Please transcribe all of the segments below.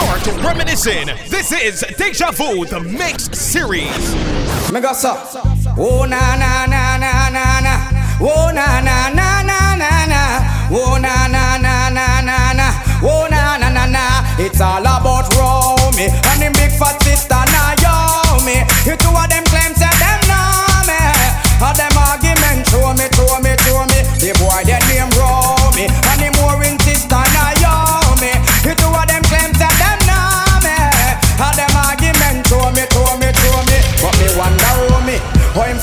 Start reminiscing. This is Deja Vu, the mix series. Mega so. Oh na na na na na na. Oh na na na na na na. Oh na na na na na na. Oh na na na na. It's all about Romy and the big fat sister Naomi. You two of them claim say them know me. All them argument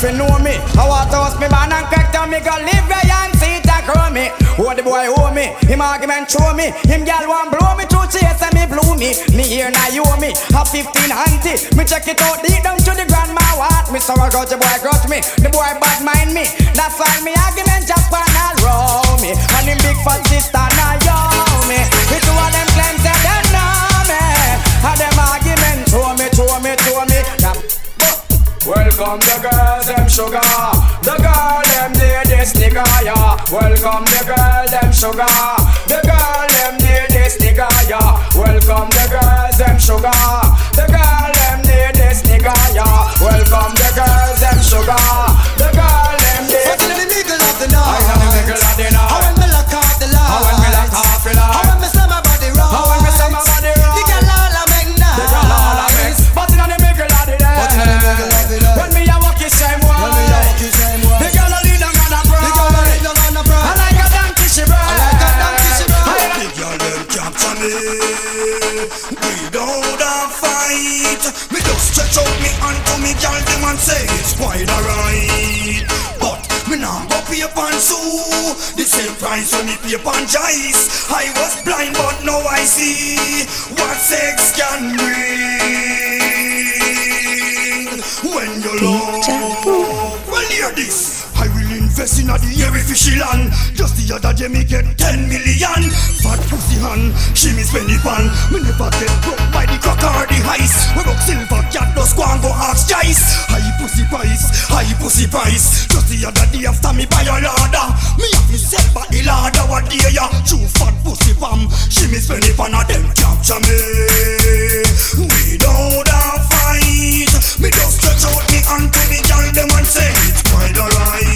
fi know me. I want to host me man and crack down me go live where and see it and grow me. What the boy owe me, him argument show me. Him gal want blow me through chase and me blew me. Me here now you owe me, a 15 auntie. Me check it out deep down to the grandma what. Me so I got the boy got me, the boy bad mind me. That's why me argument just pan all roll me. And him big fat sister now yo me. Two of them claim say them know me. And them Welcome the girls, them sugar. The girl, them need this nigga, yeah. Welcome the girl, them sugar. The girl, them need this nigga, yeah. Welcome the girls, them sugar. The girl, them need this nigga, yeah. Welcome the girls, them sugar. Pay pan sue the same price when me pay pan jice. I was blind but now I see what sex can bring when you love. Well, hear this. Invest in a the airy fishy land. Just the other day me get 10 million. Fat pussy hand, she me spend it pan. Me never get broke by the crack or the ice. We rock silver cat does go go ask Jice. High pussy price, high pussy price. Just the other day after me buy a ladder. Me have me sell back the ladder what day ya. True fat pussy pam, she me spend it pan a them capture me. We don't have fight. Me just stretch out me hand to me girl them and say it's quite alright.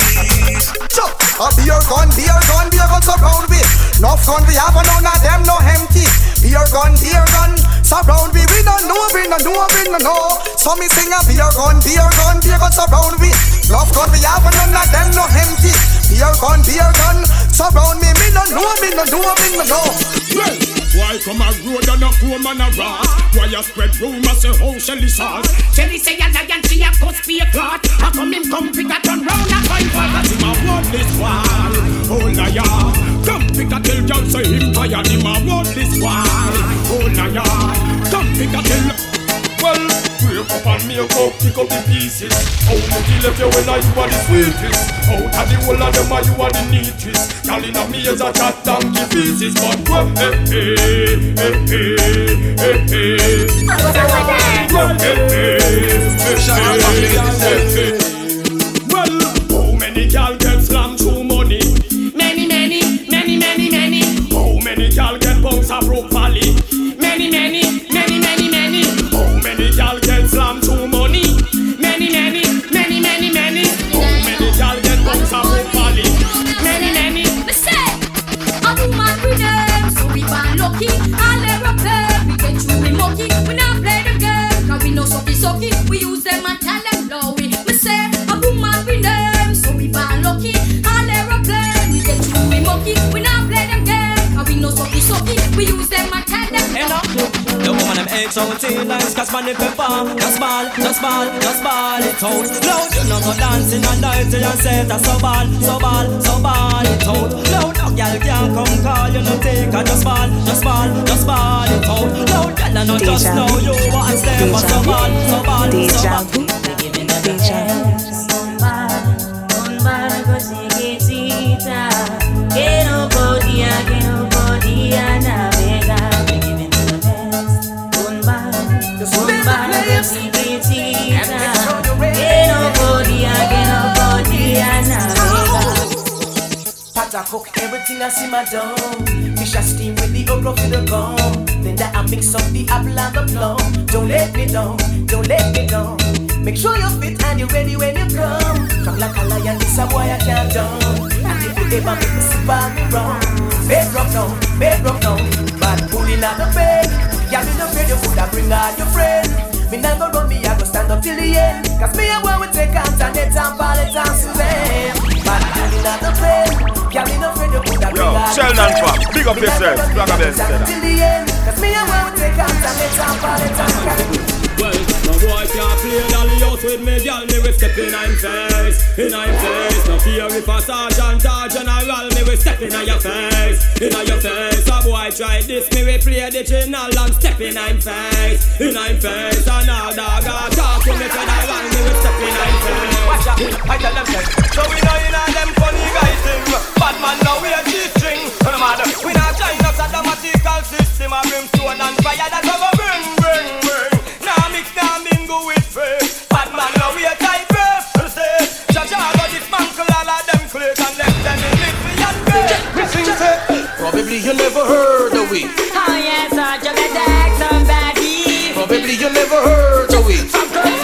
A beer gun, beer gun, beer gun surround we. Enough gun we have and none of them no empty. Beer gun, beer gun, surround we. We don't know, we don't know, we don't know. So me sing a beer gun, beer gun, beer gun surround we. Enough gun we have and none of them no empty. Beer gun, beer gun, surround me. Me don't know, me don't know, me don't know. Why come a road and a home and a rat? Why you spread rumors say how Shelly sauce? Shelly say a lion, she a cuss be a clot. How come him come pick a turn round a fight for Cause him a this wall, oh liar Come pick a tell y'all say him tired Him a this wall, oh liar Come pick a tell well, break up and make up, pick up the pieces How kill if you when I you are the sweetest Out of the whole of them are you are the neatest Girl in a me as a chat donkey pieces But well, hey, hey, hey, hey, hey, hey Well, hey, hey, hey, hey, hey, hey The woman them eggs out in nice Cause the pepper. Just ball, just ball, just ball it out. Loud. You know go dancing and dirty that so ball, so ball, so ball it out. Loud. No girl can't come call you no take a just ball, just ball, just ball it out. Loud. Girl I know just know you want step but so ball, so ball, so Deja ball. vu. Deja vu. Fuck everything I see my dome. Fish a steam with the okra for the gum. Then that I mix up the apple and the plum. Don't let me down, don't let me down. Make sure you're fit and you're ready when you come. Strong like a lion, this a boy I can't down. And if you ever make me sip on me wrong, bedrock down, bedrock down. Bad pulling out the bed. Yeah, me no afraid you coulda bring all your friends. Me not go run, me I go stand up till the end. Cause me and boy we take Antoinette big up yourself. me and boy we take Antoinette and Paulette and Well, no boy can't play dolly out with me, girl. Me we step in I'm face, in I'm face. No fear if a sergeant or general, me we step in your face, in your face. A boy try this, me we play the channel and step in I'm face, in I'm face. And all dog a talk to me federal, me we step in I'm face. Watch out, I tell them say, so we know in all them funny guys thing. Bad man now we a G-string. No matter, we not trying no sadomatical system. A brimstone and fire that over bring, bring, bring. Nah mix, nah mingle with faith. Bad man now we a type birth. Say, Jaja go dismantle all of them click and left them in little and great. Missing say, probably you never heard of it. Oh yes, I just attack somebody. Probably you never heard of it.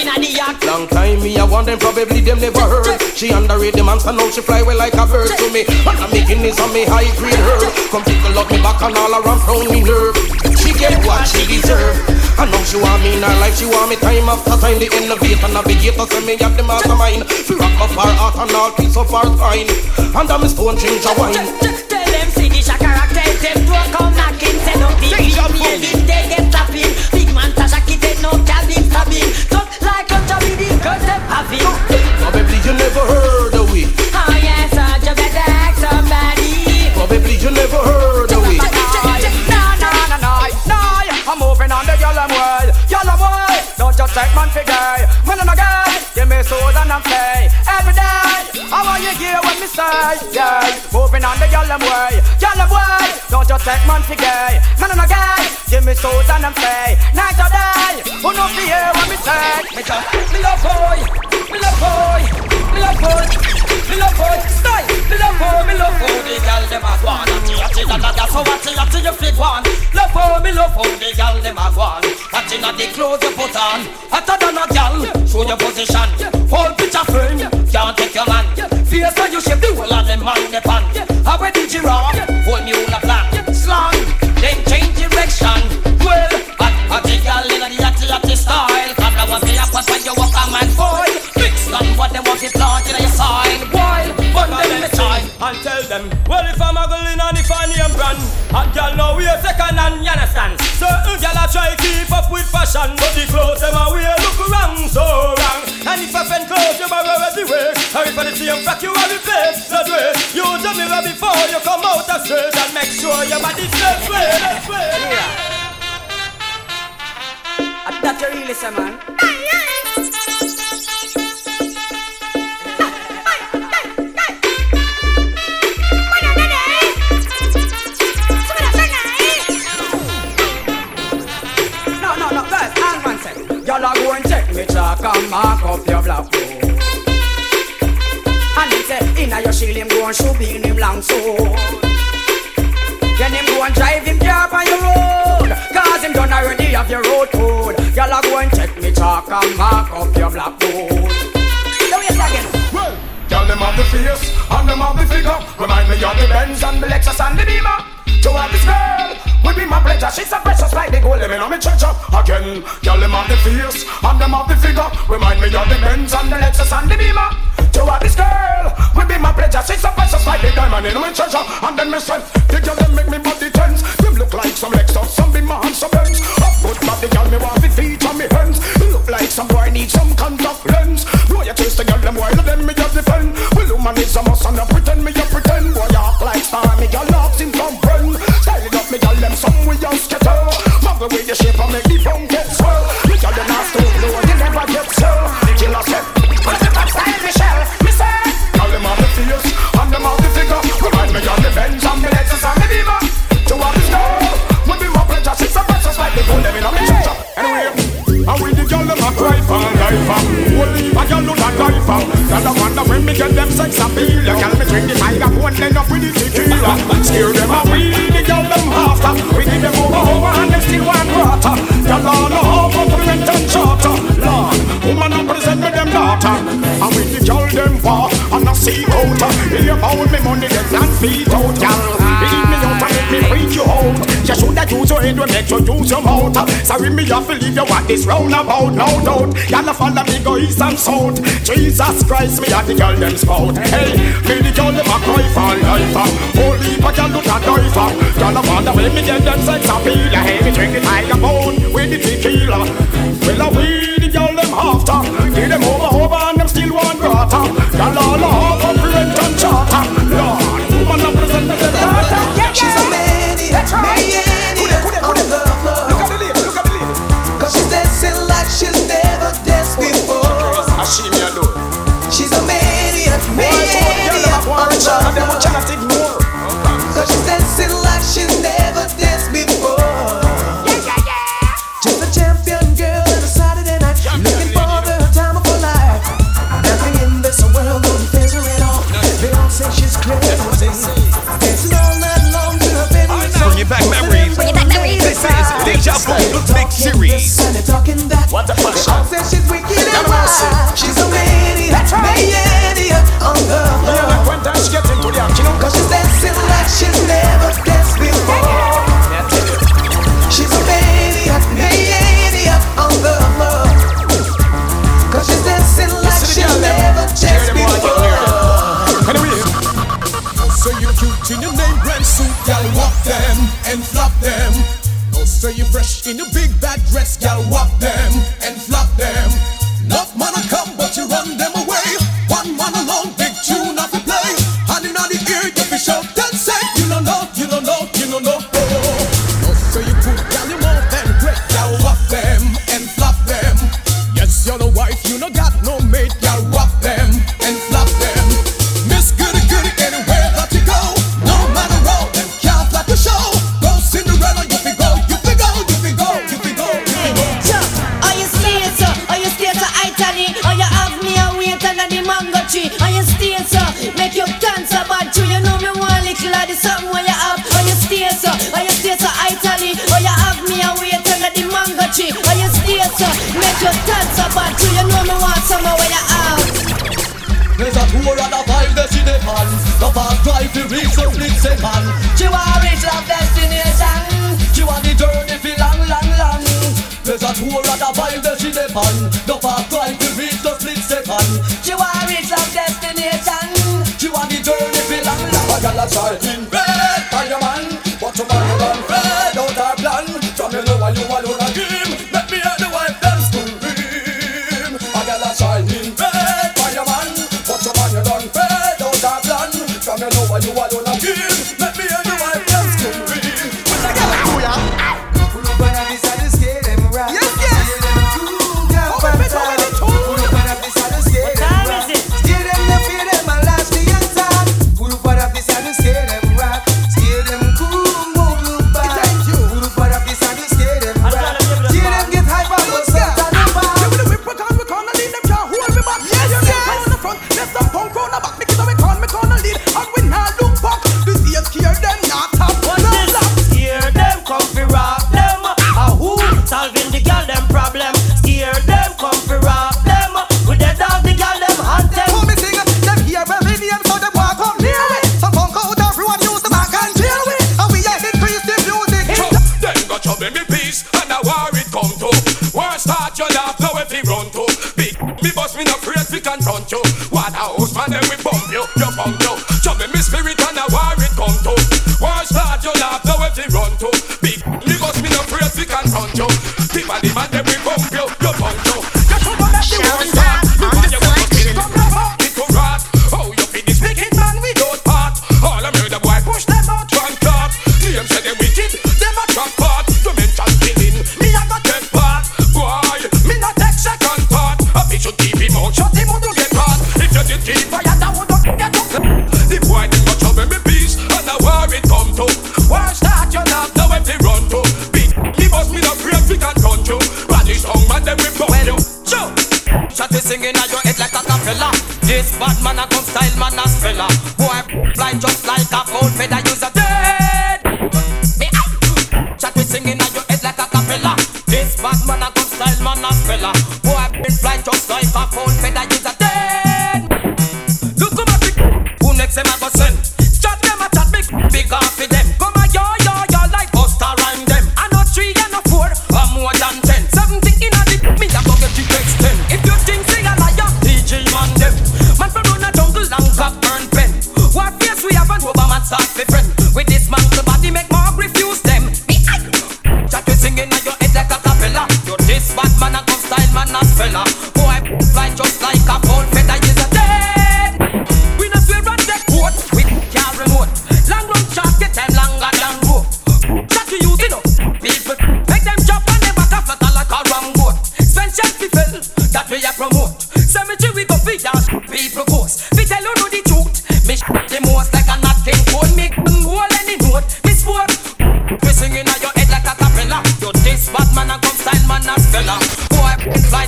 Puppy a rolling at the yacht. Long time me I want them, probably them never heard. She underrate the monster, now she fly away like a bird to me. And I'm making this on me high grade her. Come tickle up me back and all around round me nerve. She get what she deserve. I know she want me in her life, she want me time after time. The innovator, navigator, say me have the mastermind. Fi rock up her heart and all piece of her spine. And I'm a stone ginger wine. Tell them see the character, them door come knocking, no big big big they get tapping. Probably you never heard of it. Oh somebody. You never heard of. I'm moving on the. Don't just take man for gay, man and a guy. Give me soul and I'm play every day. I want you hear what me say, yeah. Moving on the yellow way, yellow way. Don't just take man for gay, man and a guy. Give me soul and I'm play night or day. Who know fi hear what me say? Me just, me love boy, me love boy, me love boy, me love boy, style, me love boy, me love boy. The girl them a gwan, yachty da da da, so watty yachty you fit one. Love boy, me love boy, the girl them a gwan. Na the clothes you put on, hotter than a girl. Show your position, whole picture frame, can't take your man. Face how you shape the whole of them man the pan. How you wrong? Whole new la plan, slang, then change direction. Well, hot hotty girl in the yachty yachty style. Cause I want me a put when you walk a man boy. Mix on what they want it plant in your soil. Wild, but them me time. And tell them, well if I'm a girl in and if I name brand. And girl know we a second hand, you understand? Certain try keep up with fashion. But the clothes them a wear look wrong, so wrong. And if I find clothes you borrow everywhere. Or if I the same frack you have replace the dress. You do me well before you come out of straight. And make sure your body's straight, straight, straight. That you really say, man. Me chalk and mark up your black road. Oh. And him say, inna your shield him go and shoot in him long sword. Then him go and drive him car on your road Cause him done already have your road code Y'all are go and check me chalk and mark up your blackboard oh. So yes again Well, girl, them have the face and them have the figure. Remind me of the Benz and the Lexus and the Beamer. To have this girl will be my pleasure. She's so precious like the gold, them in on me treasure. Again, girl, them have the face and them have the figure. Remind me of the Benz and the Lexus and the Beamer. To have this girl will be my pleasure. She's so precious like the diamond in my treasure. And then me say, the girl them make me body tense. Them look like some Lexus, some Beamer and some Benz. Up good body, girl, me want the feet on me hands. Look like some boy need some contact lens. Boy, you taste the girl, them wild, them me just defend. Well, woman is a must and pretend me a pretend. Girl, them some we just get her. Muggle with the shape and make the phone you need to use your mouth. Sorry, me have to leave you what this round about, no doubt. Y'all follow me go east and south. Jesus Christ, me have the girl them spout. Hey, me the girl them a cry for life. Holy, but y'all do not die for. Y'all wonder where me get them sex appeal. Hey, me drink the tiger bone with the tequila. Well, I we the girl them after. Give them over, over, and them still want grata. Y'all all over. so you fresh in a big bad dress, gal. Sorry. Me boss me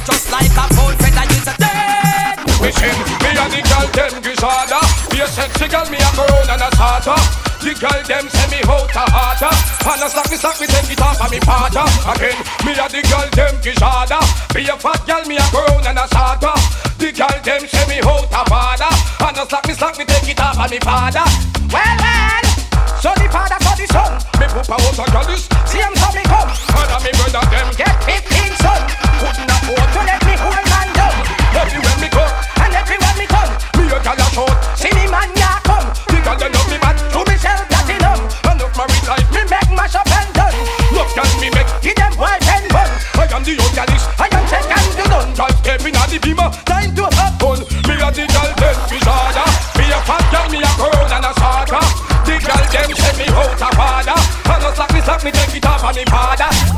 just like a phone feather use a dead. With him, me and the girl dem gizada. Be a sexy girl, me a grown and a starter. The girl dem send me out a harder. And a slack me slack me take it off of me partner. Again, me and the girl dem gizada. Be a fat girl, me a grown and a starter. The girl dem send me out a father. And a slack me slack me take it off of me father. Well, well. So the father, so the son. Me papa was a girl this. See him so me come. And me brother them get 15 sons to let me hold man down. Everywhere me go and everywhere me come, me a gyal a shout, see me man ya come. The gyal a love me bad, to me sell platinum. Enough married life, me make mash up and done. Love gyal me make, give them wife and bun. I am the old gyalist, I am second to none. Drive every the beamer, time to have fun. Me a the gyal them fish me a fat gyal, me a girl and a sarka. The gyal them say me out a father, and us like me slap me take it off on the father.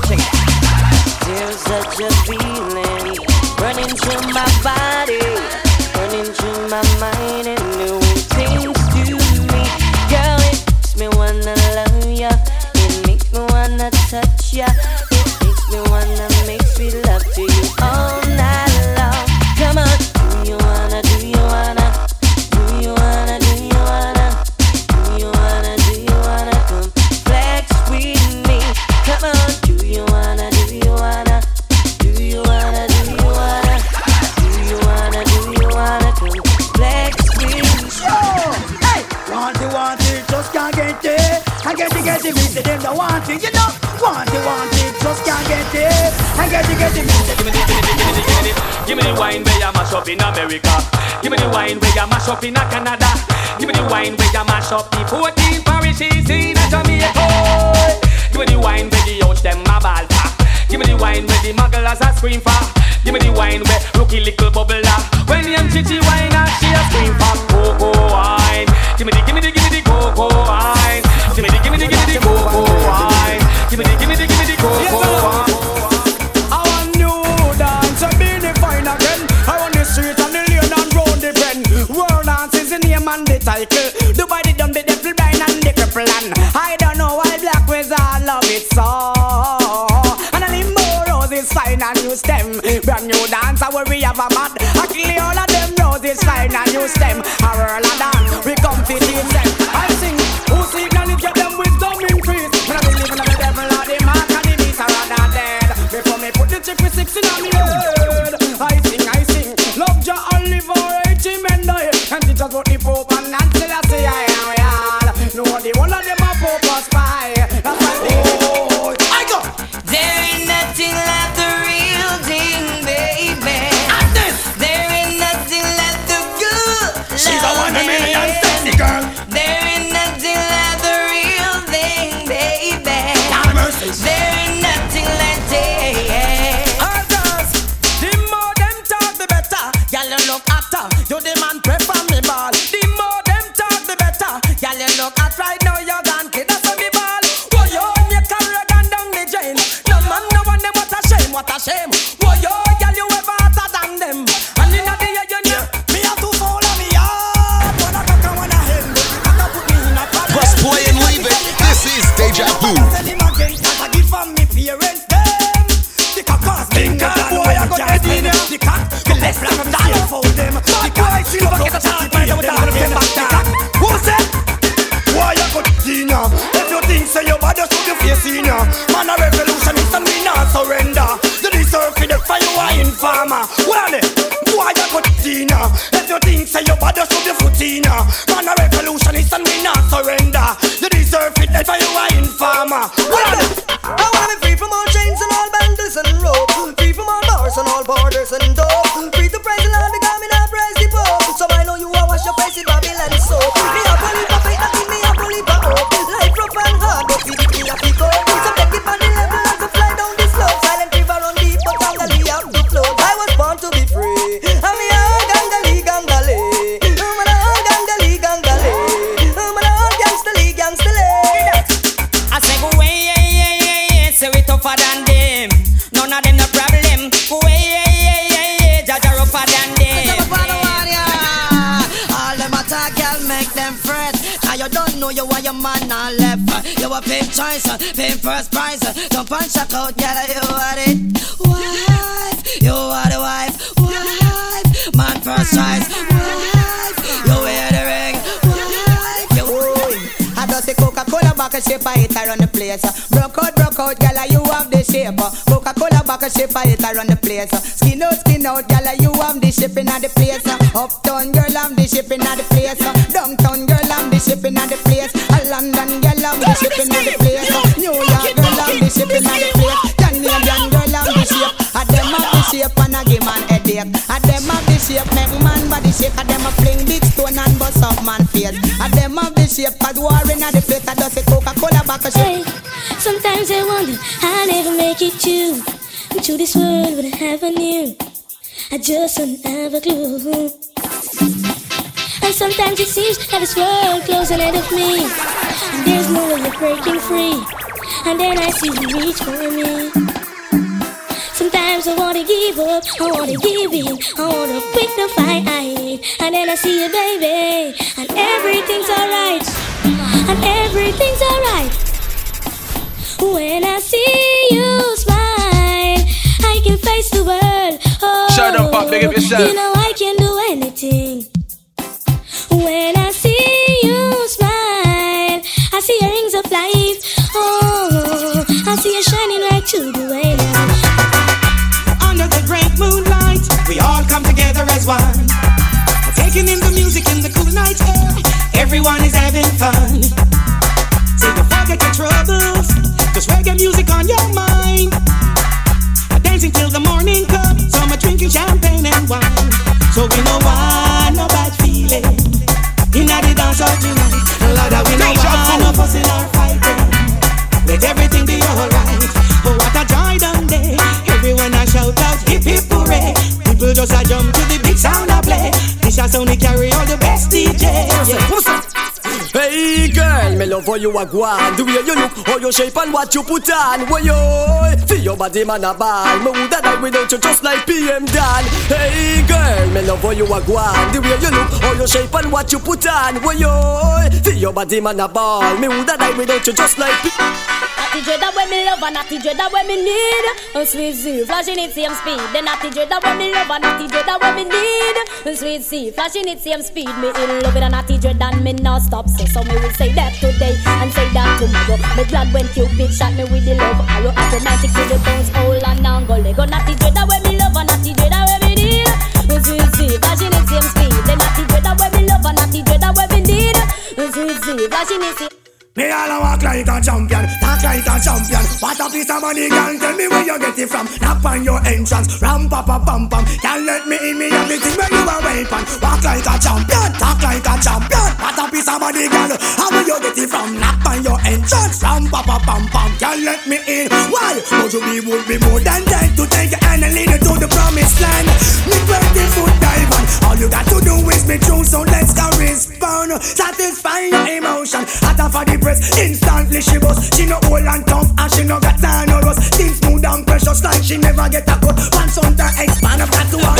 give me the cocoa wine. Give me the, give me the, give me the cocoa wine. Give me the, give me the, give me the cocoa wine. I want new dance and be again. I want the street and the lane and round the bend. World dance is the name and the title. Dubai the dumb, the devil blind and the cripple and I don't know why black wizard love it so sign and use them. Brand new dance, I worry have a mad. I kill all of them roses, sign and new stem. I roll eyes. Bottle shape, I hit around the place. Uh. Skin out, skin out, girl, uh, you have the shipping at the place. Uh. Uptown girl, I'm the shipping at the place. Downtown girl, I'm the shipping at the place. A London girl, I'm the shipping at the place. New York girl, I'm the shipping at the place. Canadian girl, I'm the shape. A them have the shape and I give man headache. A them have the shape, make man body shake. A them a fling big stone and bust up man face. A them have the shape, cause war in the place. I just a Coca-Cola back a Hey, shape. sometimes I wonder I'll never make it to into this world would I have a new. I just don't have a clue. And sometimes it seems that this world closing ahead of me, and there's no way of breaking free. And then I see you reach for me. Sometimes I wanna give up, I wanna give in, I wanna quit the fight. And then I see you, baby, and everything's alright, and everything's alright. When I see you smile, I can face the world. Oh, Shut up, Pop, big up yourself. You know I can do anything. When I see you smile, I see your rings of life. Oh, I see you shining right to the way now. Under the great moonlight, we all come together as one. Taking in the music in the cool night air. Everyone is having fun. So you forget your troubles. Just reggae music on your mind. Till the morning comes. Some are drinking champagne and wine. So we know why no bad feeling. In the dance of tonight. Lord, we know why no fussing or fighting. Let everything be alright. Oh, what a joy done day. Everyone a shout out hip hip hooray. People just a jump to the big sound a play. This a sound they carry all the best DJ. Yeah. Hey girl, me love how you a go on. The way you look, how you shape and what you put on. Way yo, feel your body man a ball. Me woulda die without you just like PM Dawn. Hey girl, me love how you a go on. The way you look, how you shape and what you put on. Way yo, feel your body man a ball. Me woulda die without you just like P- Natty dread that when me love and natty dread that when me need. And sweet C flashing it same speed. Then natty dread that when me love and natty dread that when me need. And sweet C flashing it same speed. Me in love with a natty dread and me not stop. Say So me will say that today and say that tomorrow. Me glad when Cupid shot me with the love. Arrow Automatic to the bones? Hole and angle Lego natty dread that when me love and natty dread that when me need. And sweet C flashing it same speed. Then natty dread that when me love and natty dread that when me need. And sweet C flashing it same Me all a walk like a champion, talk like a champion. What a piece of money, girl. Tell me where you get it from. Knock on your entrance, ram pa pa pam pam. Can't let me in, me everything where you a weapon. Walk like a champion, talk like a champion. What a piece of money, girl. How where you get it from? Knock on your entrance, ram pa pa pam pam. Can't let me in. Why? But you be would be more than dead to take your hand and lead you to the promised land. Me twenty foot dive and all you got to do is be true. So let's go respond. Satisfy your emotion. Hotter for the press, instantly she bust. She no old and tough and she no got time no rust. Things smooth and precious like she never get a cut. Once on the expand up to one.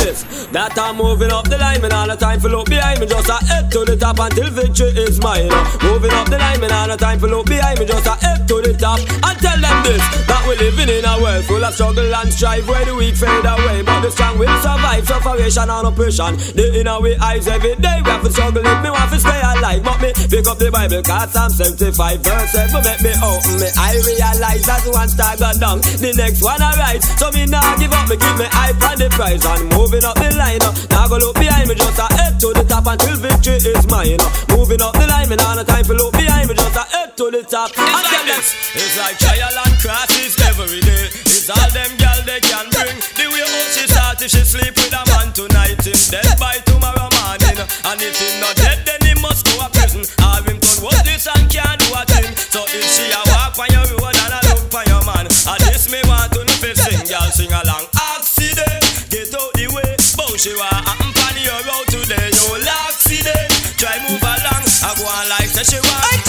That I'm moving up the line, and all the time for look behind me. Just a head to the top until victory is mine. Moving up the line, and all the time for look behind me. Just a head to the top and tell them this that we're living in a world full of struggle and strife where the weak fade away, but the strong will survive. Sufferation and oppression. The inner we eyes every day. We have to struggle if me want to stay alive. But me pick up the Bible, cause Psalm 75 verse 7 make me open me. I realize that one star go down, the next one I right. So me nah give up, me keep me eye on the prize and moving up the line. Uh. Now go look behind me, just a head to the top until victory is mine. Uh. Moving up the line, me nah no time for look behind me, just a head to the top. It's like this. It's like trial and crosses every day. It's all them gal they can bring. The way how she start if she sleep with a man tonight, him dead by tomorrow morning. And if he not dead, then must go to prison. All him done was this and can't do a thing. So if she a walk on your road and a look for your man, and this me want to know sing, girl sing along. Accident, get out the way. Bow she want happen on your road today. You accident, try move along. I go on like say she want.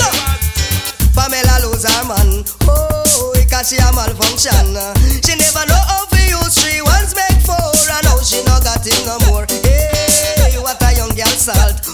Pamela lose her man. Oh, cause she a malfunction. She never know how to use three ones make four, and now she no got it no more. Hey, what a young girl salt.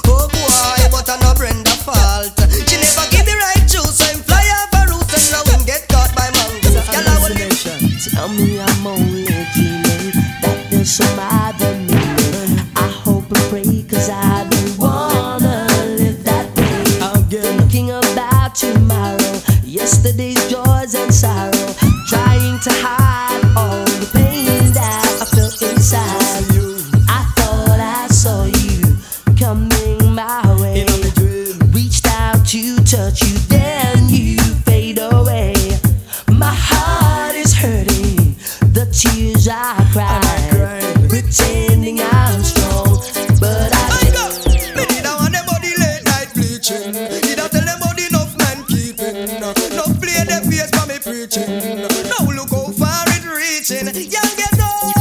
Face for me preaching. Now look how far it reaching. Young get old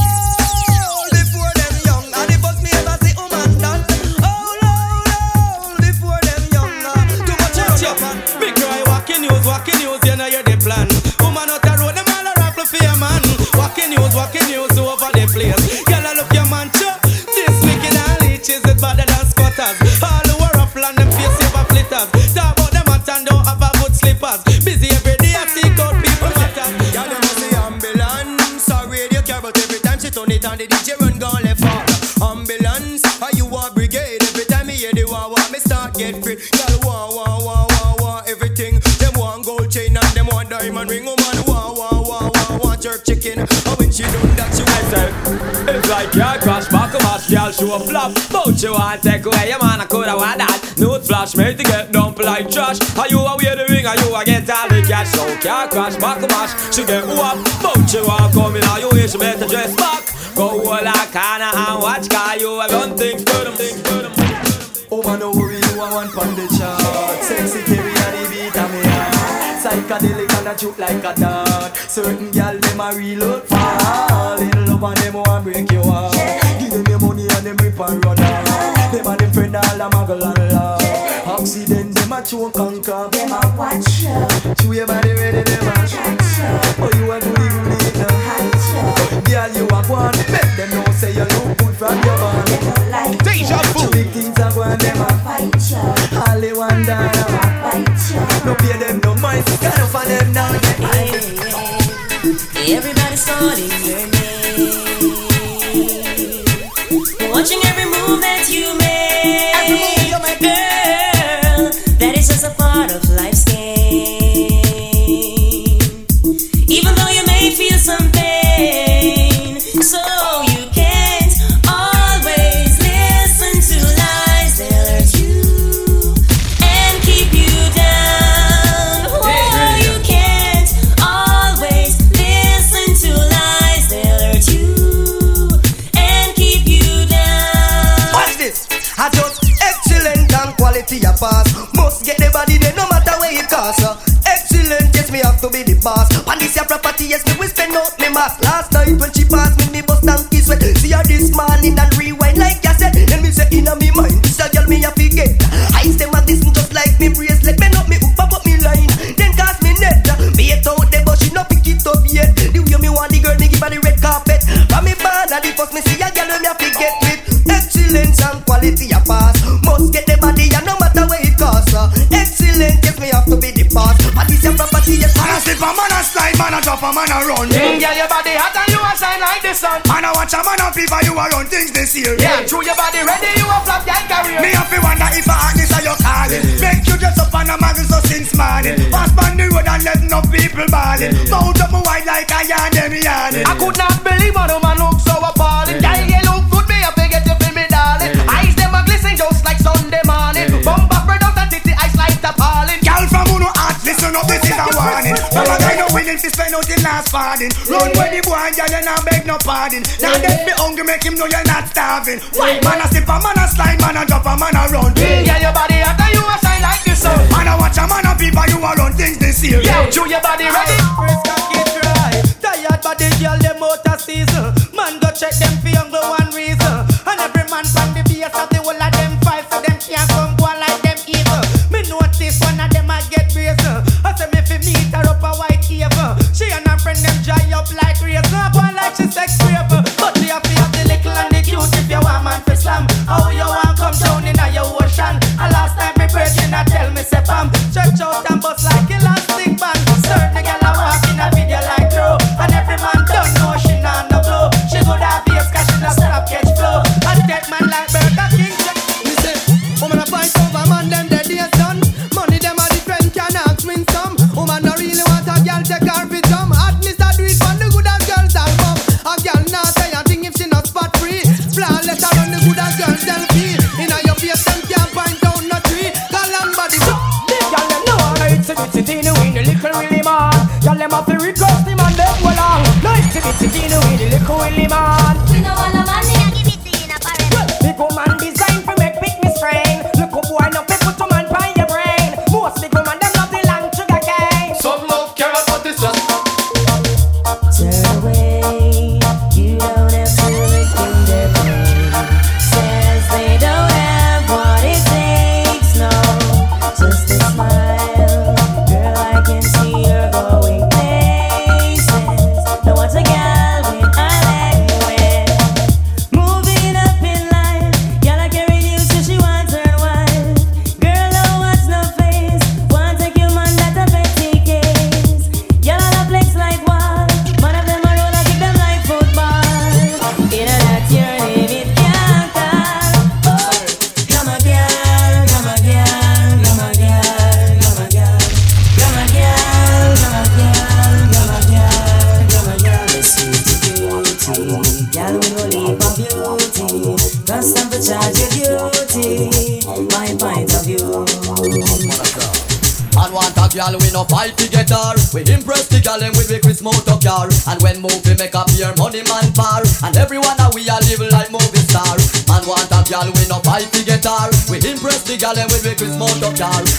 like car crash, back of us, girl show a flop. Don't you want take away your man, I coulda want that. Note flash, made to get dumped like trash. Are you a wear the ring, are you a get all the cash? So car crash, back of us, she get whoop. Don't you want come in, are you here, she better dress back. Go all a corner and watch, car you a run things to them, things to them. Oh man, no worry, you are one pon the chart Sexy Terry and the beat of me heart Psychedelic and a shoot like a dart Certain gal them a reload In love and them want break your heart Give them your money and them rip and run off Them and them friend all a muggle and laugh. Accident them a choke and cough Them a watch you Chew your body ready them a catch you Oh you a goody goody now Girl you a one Make them know say you look good from your band Deja vu. Big things are going them a fight you. All they want down No pay them no mind. Got enough of them now. Everybody starting your since morning. Pass on the road and let no people balling. Mount up my wide like a yarn them yarning. I could not believe what a man look so appalling. Girl, you look good, me I forget you feel me, darling. Eyes them a glisten just like Sunday morning. Bumper spread out and titty eyes like tarpaulin. Girl from Uno Art, listen up, this is a warning. From a guy no willing to spend out the last pardon. Run where the boy, girl, you not beg no pardon. Now get me hungry, make him know you're not starving. Why man a sip a man a slide, man a drop a man a run. Girl, your body after you a shine like the sun. Man a watch a man a people, you a run things this year. Yeah, chew your body ah. ready. Press cocky dry. Tired body girl them of season. Man go check them for younger one reason.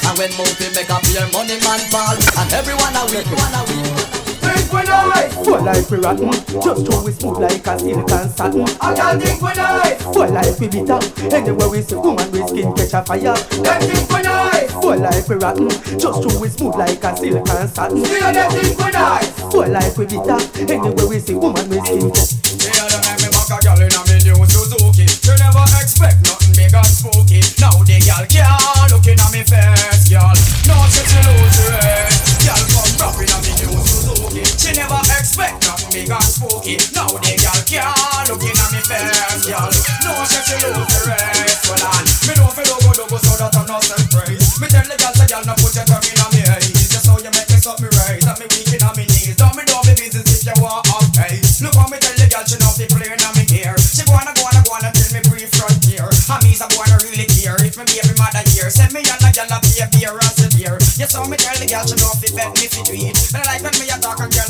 And when movie make up here money man par And everyone a we, everyone a we Think we nice. Full life we rotten, just how we smooth like a silk and satin. I can't think we nice. Full life we bitter, anywhere we see woman we skin catch a fire. Them think we nice. Full life we rotten, just how we smooth like a silk and satin. Still them think we nice. Full life we bitter, anywhere we see woman we skin catch. Yeah, them me back a girl in a me new Suzuki. You never expect nothing big and spooky. Now the girl can't look in a me face, girl. No she she lose her head. Girl come in a me new Suzuki. She never expect nothing big and spooky. Now the girl can't look in a me face, girl. No she she lose her head. Well, on me don't feel go go so that I'm not surprised. Me tell the girl say girl no put your tongue in a me eyes. Just how you make me stop me right. And me weak in a me knees. Don't me don't be business if you want up hey. Look how me tell the girl she not be playing on me gear. She on and go on and go on until me free frontier. And me's a go on really care if me baby mother here. Send me a Yes, how me tell the girl she not be bet me fi do it. But I like when me a talk and girl